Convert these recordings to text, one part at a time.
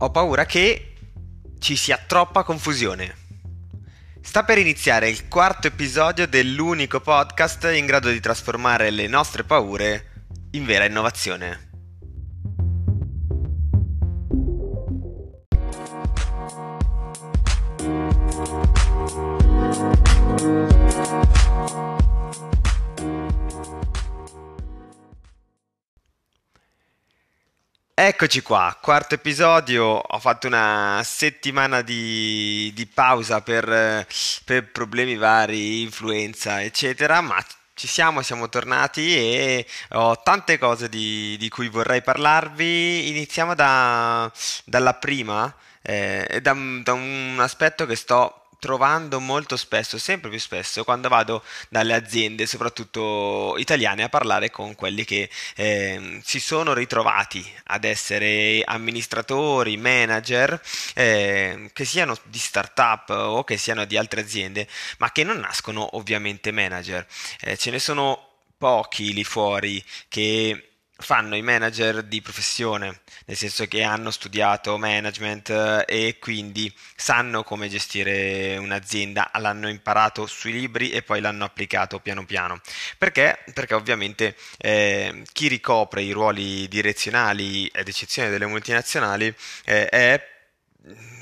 Ho paura che ci sia troppa confusione. Sta per iniziare il quarto episodio dell'unico podcast in grado di trasformare le nostre paure in vera innovazione. Eccoci qua, quarto episodio, ho fatto una settimana di, di pausa per, per, problemi vari, influenza, eccetera, ma ci siamo, siamo tornati e ho tante cose di, di cui vorrei parlarvi. Iniziamo da, dalla prima, eh, da, da un aspetto che sto trovando molto spesso, sempre più spesso, quando vado dalle aziende, soprattutto italiane, a parlare con quelli che eh, si sono ritrovati ad essere amministratori, manager, eh, che siano di startup o che siano di altre aziende, ma che non nascono ovviamente manager. Eh, ce ne sono pochi lì fuori che fanno i manager di professione, nel senso che hanno studiato management eh, e quindi sanno come gestire un'azienda, l'hanno imparato sui libri e poi l'hanno applicato piano piano. Perché? Perché ovviamente eh, chi ricopre i ruoli direzionali, ad eccezione delle multinazionali, eh, è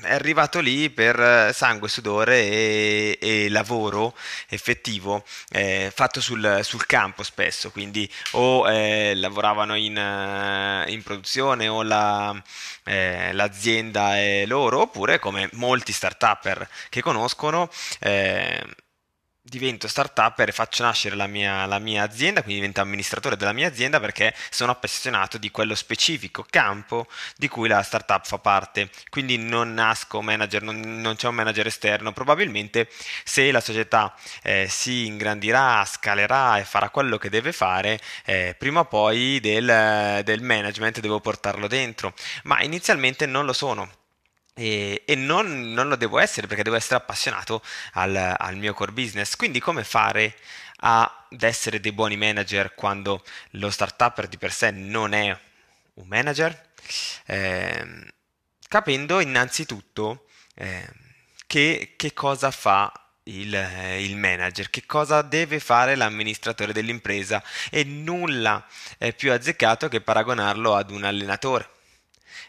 è arrivato lì per eh, sangue, sudore e, e lavoro effettivo eh, fatto sul, sul, campo spesso, quindi o eh, lavoravano in, eh, in, produzione o la, eh, l'azienda è loro, oppure come molti start-upper che conoscono eh, divento startup e faccio nascere la mia, la mia, azienda, quindi divento amministratore della mia azienda perché sono appassionato di quello specifico campo di cui la startup fa parte. Quindi non nasco manager, non, non c'è un manager esterno. Probabilmente se la società eh, si ingrandirà, scalerà e farà quello che deve fare, eh, prima o poi del, del management devo portarlo dentro. Ma inizialmente non lo sono e, e non, non, lo devo essere perché devo essere appassionato al, al mio core business. Quindi come fare ad essere dei buoni manager quando lo startup di per sé non è un manager? Eh, capendo innanzitutto eh, che, che, cosa fa il, il, manager, che cosa deve fare l'amministratore dell'impresa e nulla è più azzeccato che paragonarlo ad un allenatore.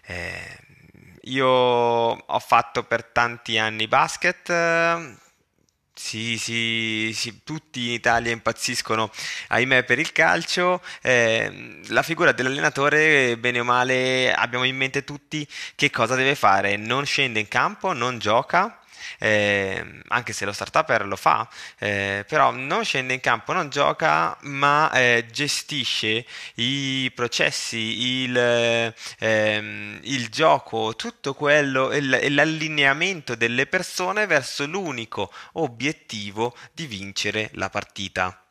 Eh, io ho fatto per tanti anni basket. Sì, sì, sì, tutti in Italia impazziscono, ahimè, per il calcio. Eh, la figura dell'allenatore, bene o male, abbiamo in mente tutti che cosa deve fare. Non scende in campo, non gioca, eh, anche se lo startup lo fa, eh, però non scende in campo, non gioca, ma eh, gestisce i processi, il, ehm, il gioco, tutto quello, il, l'allineamento delle persone verso l'unico obiettivo di vincere la partita.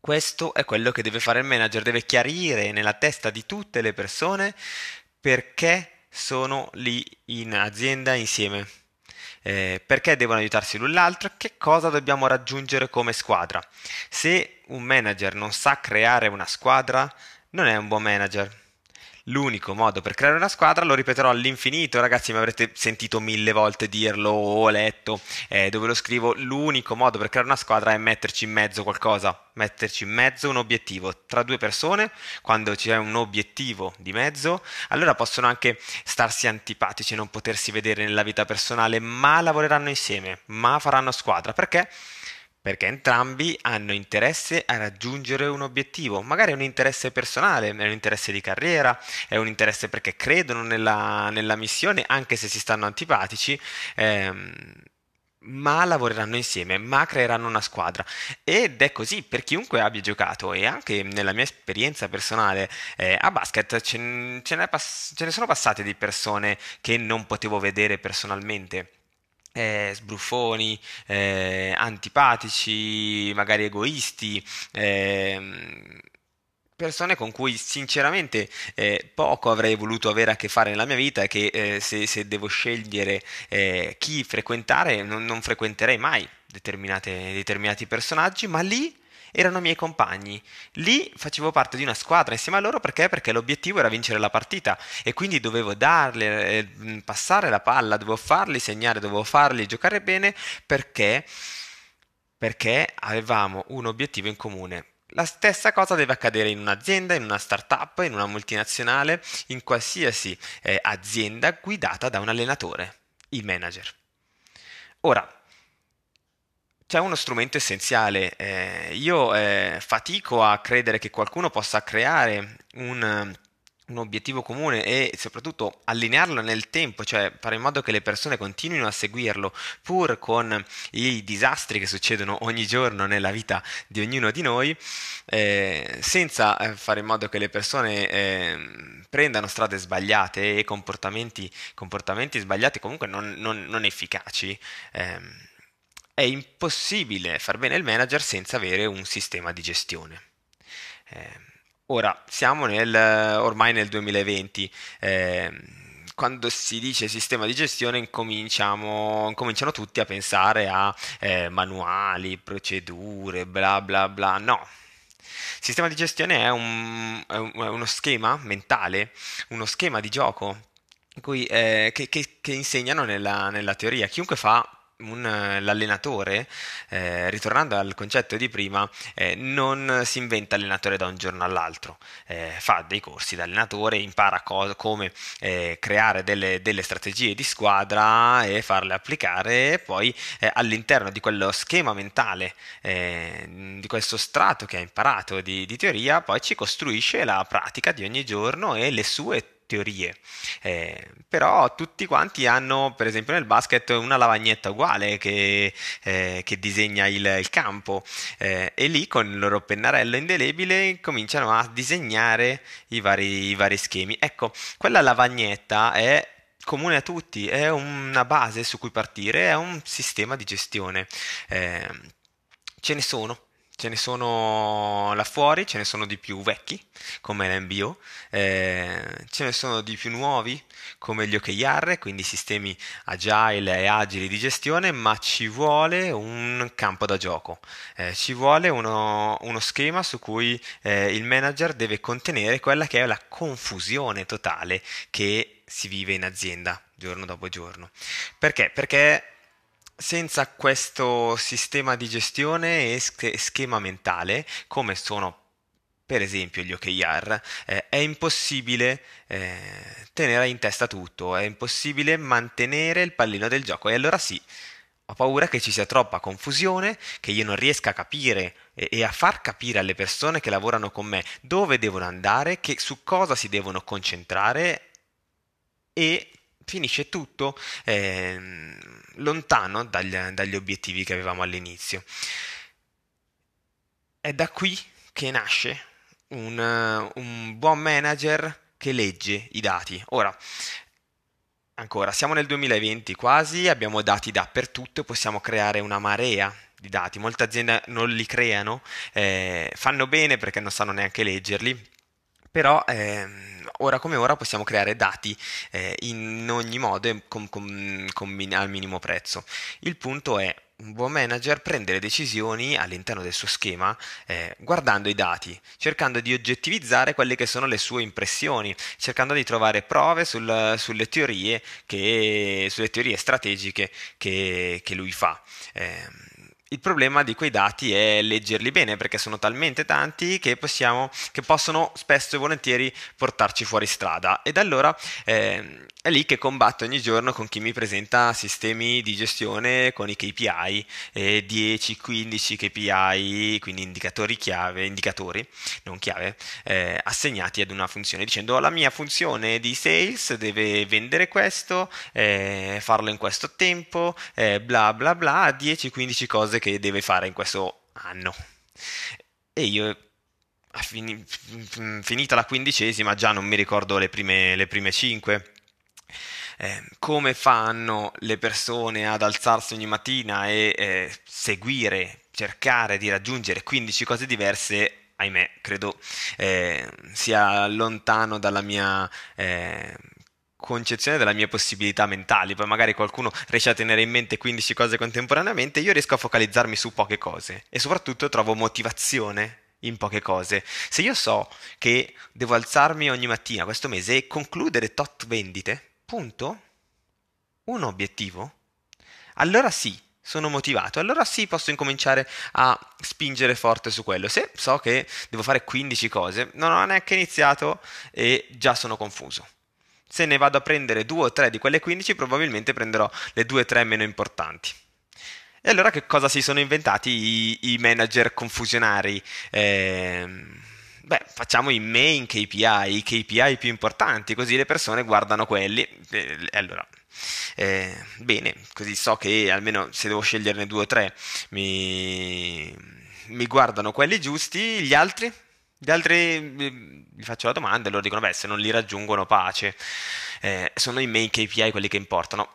Questo è quello che deve fare il manager, deve chiarire nella testa di tutte le persone perché sono lì in azienda insieme eh, perché devono aiutarsi l'un l'altro, che cosa dobbiamo raggiungere come squadra. Se un manager non sa creare una squadra, non è un buon manager. L'unico modo per creare una squadra, lo ripeterò all'infinito, ragazzi, mi avrete sentito mille volte dirlo o letto eh, dove lo scrivo, l'unico modo per creare una squadra è metterci in mezzo qualcosa, metterci in mezzo un obiettivo tra due persone, quando c'è un obiettivo di mezzo, allora possono anche starsi antipatici, non potersi vedere nella vita personale, ma lavoreranno insieme, ma faranno squadra, perché? Perché entrambi hanno interesse a raggiungere un obiettivo, magari è un interesse personale, è un interesse di carriera, è un interesse perché credono nella, nella missione, anche se si stanno antipatici. Ehm, ma lavoreranno insieme, ma creeranno una squadra. Ed è così per chiunque abbia giocato e anche nella mia esperienza personale eh, a basket ce, ce, pass- ce ne sono passate di persone che non potevo vedere personalmente eh, sbruffoni, eh, antipatici, magari egoisti, eh, persone con cui sinceramente eh, poco avrei voluto avere a che fare nella mia vita e che eh, se, se, devo scegliere eh, chi frequentare non, non frequenterei mai determinati personaggi, ma lì erano miei compagni. Lì facevo parte di una squadra insieme a loro perché? Perché l'obiettivo era vincere la partita e quindi dovevo darli, eh, passare la palla, dovevo farli segnare, dovevo farli giocare bene perché, perché avevamo un obiettivo in comune. La stessa cosa deve accadere in un'azienda, in una startup, in una multinazionale, in qualsiasi eh, azienda guidata da un allenatore, il manager. Ora, c'è uno strumento essenziale. Eh, io eh, fatico a credere che qualcuno possa creare un, un, obiettivo comune e soprattutto allinearlo nel tempo, cioè fare in modo che le persone continuino a seguirlo, pur con i disastri che succedono ogni giorno nella vita di ognuno di noi, eh, senza eh, fare in modo che le persone ehm, prendano strade sbagliate e comportamenti, comportamenti sbagliati comunque non, non, non efficaci. Ehm, è impossibile far bene il manager senza avere un sistema di gestione. Eh, ora, siamo nel, ormai nel 2020. Eh, quando si dice sistema di gestione incominciano tutti a pensare a eh, manuali, procedure, bla bla bla. No, sistema di gestione è, un, è, uno schema mentale, uno schema di gioco cui, eh, che, che, che, insegnano nella, nella teoria. Chiunque fa un, l'allenatore, eh, ritornando al concetto di prima, eh, non si inventa allenatore da un giorno all'altro, eh, fa dei corsi da allenatore, impara co- come eh, creare delle, delle, strategie di squadra e farle applicare e poi eh, all'interno di quello schema mentale, eh, di quel sostrato che ha imparato di, di teoria, poi ci costruisce la pratica di ogni giorno e le sue teorie. Eh, però tutti quanti hanno, per esempio nel basket, una lavagnetta uguale che, eh, che disegna il, il campo eh, e lì con il loro pennarello indelebile cominciano a disegnare i vari, i vari schemi. Ecco, quella lavagnetta è comune a tutti, è una base su cui partire, è un sistema di gestione. Eh, ce ne sono, Ce ne sono là fuori, ce ne sono di più vecchi, come l'MBO, eh, ce ne sono di più nuovi, come gli OKR, quindi sistemi agile e agili di gestione, ma ci vuole un campo da gioco, eh, ci vuole uno, uno, schema su cui eh, il manager deve contenere quella che è la confusione totale che si vive in azienda giorno dopo giorno. Perché? Perché senza questo sistema di gestione e schema mentale, come sono per esempio gli OKR, eh, è impossibile eh, tenere in testa tutto, è impossibile mantenere il pallino del gioco. E allora sì, ho paura che ci sia troppa confusione, che io non riesca a capire e, e a far capire alle persone che lavorano con me dove devono andare, che, su cosa si devono concentrare e finisce tutto eh, lontano dagli, dagli obiettivi che avevamo all'inizio. È da qui che nasce un, un buon manager che legge i dati. Ora, ancora, siamo nel 2020 quasi, abbiamo dati dappertutto e possiamo creare una marea di dati. Molte aziende non li creano, eh, fanno bene perché non sanno neanche leggerli, però... Eh, ora come ora possiamo creare dati eh, in ogni modo e con, con, con, al minimo prezzo. Il punto è un buon manager prende le decisioni all'interno del suo schema eh, guardando i dati, cercando di oggettivizzare quelle che sono le sue impressioni, cercando di trovare prove sul, sulle, teorie che, sulle teorie strategiche che, che lui fa. Eh, il problema di quei dati è leggerli bene perché sono talmente tanti che, possiamo, che possono spesso e volentieri portarci fuori strada. Ed allora eh, è lì che combatto ogni giorno con chi mi presenta sistemi di gestione con i KPI, eh, 10-15 KPI, quindi indicatori chiave, indicatori, non chiave, eh, assegnati ad una funzione dicendo la mia funzione di sales deve vendere questo, eh, farlo in questo tempo, eh, bla bla bla, 10-15 cose che deve fare in questo anno. E io finita la quindicesima già non mi ricordo le prime, le prime cinque eh, come fanno le persone ad alzarsi ogni mattina e eh, seguire, cercare di raggiungere 15 cose diverse, ahimè, credo eh, sia lontano dalla mia eh, concezione della mia possibilità mentali, poi magari qualcuno riesce a tenere in mente 15 cose contemporaneamente, io riesco a focalizzarmi su poche cose e soprattutto trovo motivazione in poche cose. Se io so che devo alzarmi ogni mattina questo mese e concludere tot vendite, punto, un obiettivo, allora sì, sono motivato, allora sì posso incominciare a spingere forte su quello. Se so che devo fare 15 cose, non ho neanche iniziato e già sono confuso. Se ne vado a prendere due o tre di quelle 15, probabilmente prenderò le due o tre meno importanti. E allora che cosa si sono inventati i, i manager confusionari? Eh, beh, facciamo i main KPI, i KPI più importanti, così le persone guardano quelli. E allora, eh, bene, così so che almeno se devo sceglierne due o tre mi, mi guardano quelli giusti, gli altri? Gli altri gli faccio la domanda e loro dicono, beh, se non li raggiungono pace, eh, sono i main KPI quelli che importano.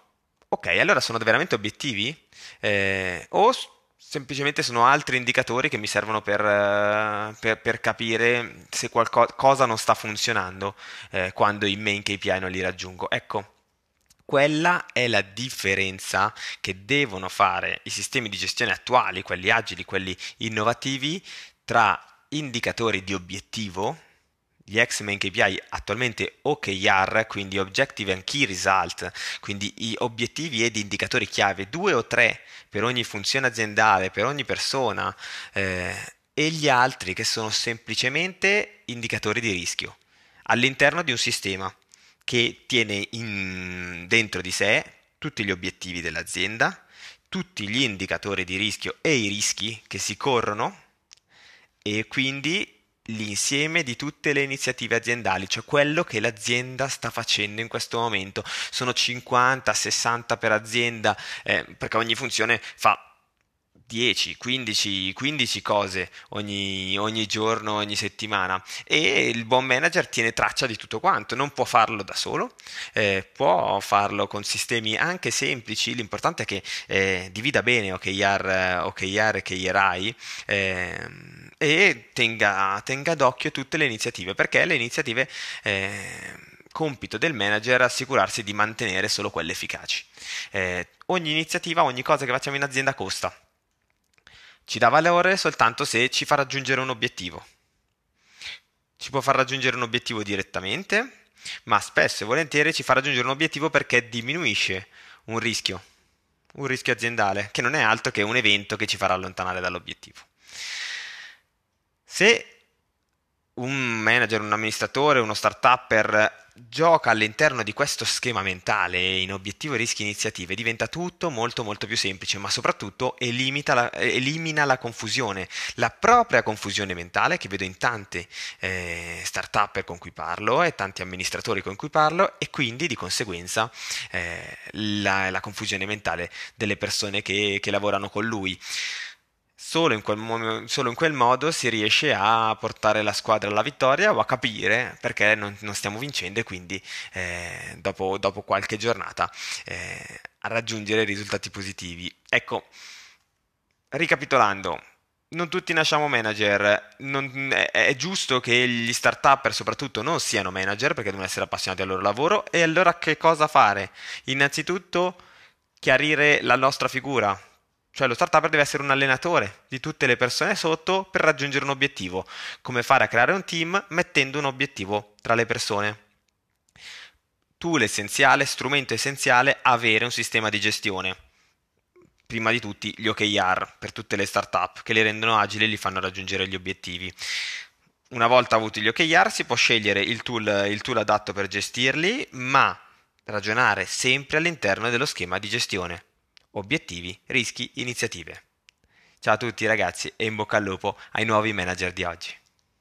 Ok, allora sono veramente obiettivi? Eh, o semplicemente sono altri indicatori che mi servono per, uh, per, per capire se qualcosa non sta funzionando eh, quando i main KPI non li raggiungo. Ecco, quella è la differenza che devono fare i sistemi di gestione attuali, quelli agili, quelli innovativi, tra indicatori di obiettivo, gli ex main KPI attualmente OKR, quindi Objective and Key Result, quindi i obiettivi ed indicatori chiave, due o tre per ogni funzione aziendale, per ogni persona, eh, e gli altri che sono semplicemente indicatori di rischio all'interno di un sistema che tiene in, dentro di sé tutti gli obiettivi dell'azienda, tutti gli indicatori di rischio e i rischi che si corrono e quindi l'insieme di tutte le iniziative aziendali, cioè quello che l'azienda sta facendo in questo momento. Sono 50, 60 per azienda, eh, perché ogni funzione fa 10, 15, 15 cose ogni, ogni, giorno, ogni settimana e il buon manager tiene traccia di tutto quanto, non può farlo da solo, eh, può farlo con sistemi anche semplici, l'importante è che eh, divida bene OKR, OKR e KRI eh, e tenga, tenga, d'occhio tutte le iniziative, perché le iniziative eh, compito del manager assicurarsi di mantenere solo quelle efficaci. Eh, ogni iniziativa, ogni cosa che facciamo in azienda costa ci dà valore soltanto se ci fa raggiungere un obiettivo. Ci può far raggiungere un obiettivo direttamente, ma spesso e volentieri ci fa raggiungere un obiettivo perché diminuisce un rischio, un rischio aziendale, che non è altro che un evento che ci farà allontanare dall'obiettivo. Se un manager, un amministratore, uno start-upper gioca all'interno di questo schema mentale in obiettivo rischi iniziative diventa tutto molto molto più semplice ma soprattutto la, elimina la confusione la propria confusione mentale che vedo in tante eh, start-up con cui parlo e tanti amministratori con cui parlo e quindi di conseguenza eh, la, la, confusione mentale delle persone che, che lavorano con lui Solo in, quel, solo in, quel, modo si riesce a portare la squadra alla vittoria o a capire perché non, non stiamo vincendo e quindi eh, dopo, dopo, qualche giornata eh, a raggiungere risultati positivi. Ecco, ricapitolando, non tutti nasciamo manager, non, è, è, giusto che gli start-up soprattutto non siano manager perché devono essere appassionati al loro lavoro e allora che cosa fare? Innanzitutto chiarire la nostra figura, cioè lo startup deve essere un allenatore di tutte le persone sotto per raggiungere un obiettivo. Come fare a creare un team mettendo un obiettivo tra le persone. Tool essenziale, strumento essenziale, avere un sistema di gestione. Prima di tutti gli OKR per tutte le startup che li rendono agili e li fanno raggiungere gli obiettivi. Una volta avuti gli OKR si può scegliere il tool, il tool adatto per gestirli, ma ragionare sempre all'interno dello schema di gestione obiettivi, rischi, iniziative. Ciao a tutti ragazzi e in bocca al lupo ai nuovi manager di oggi.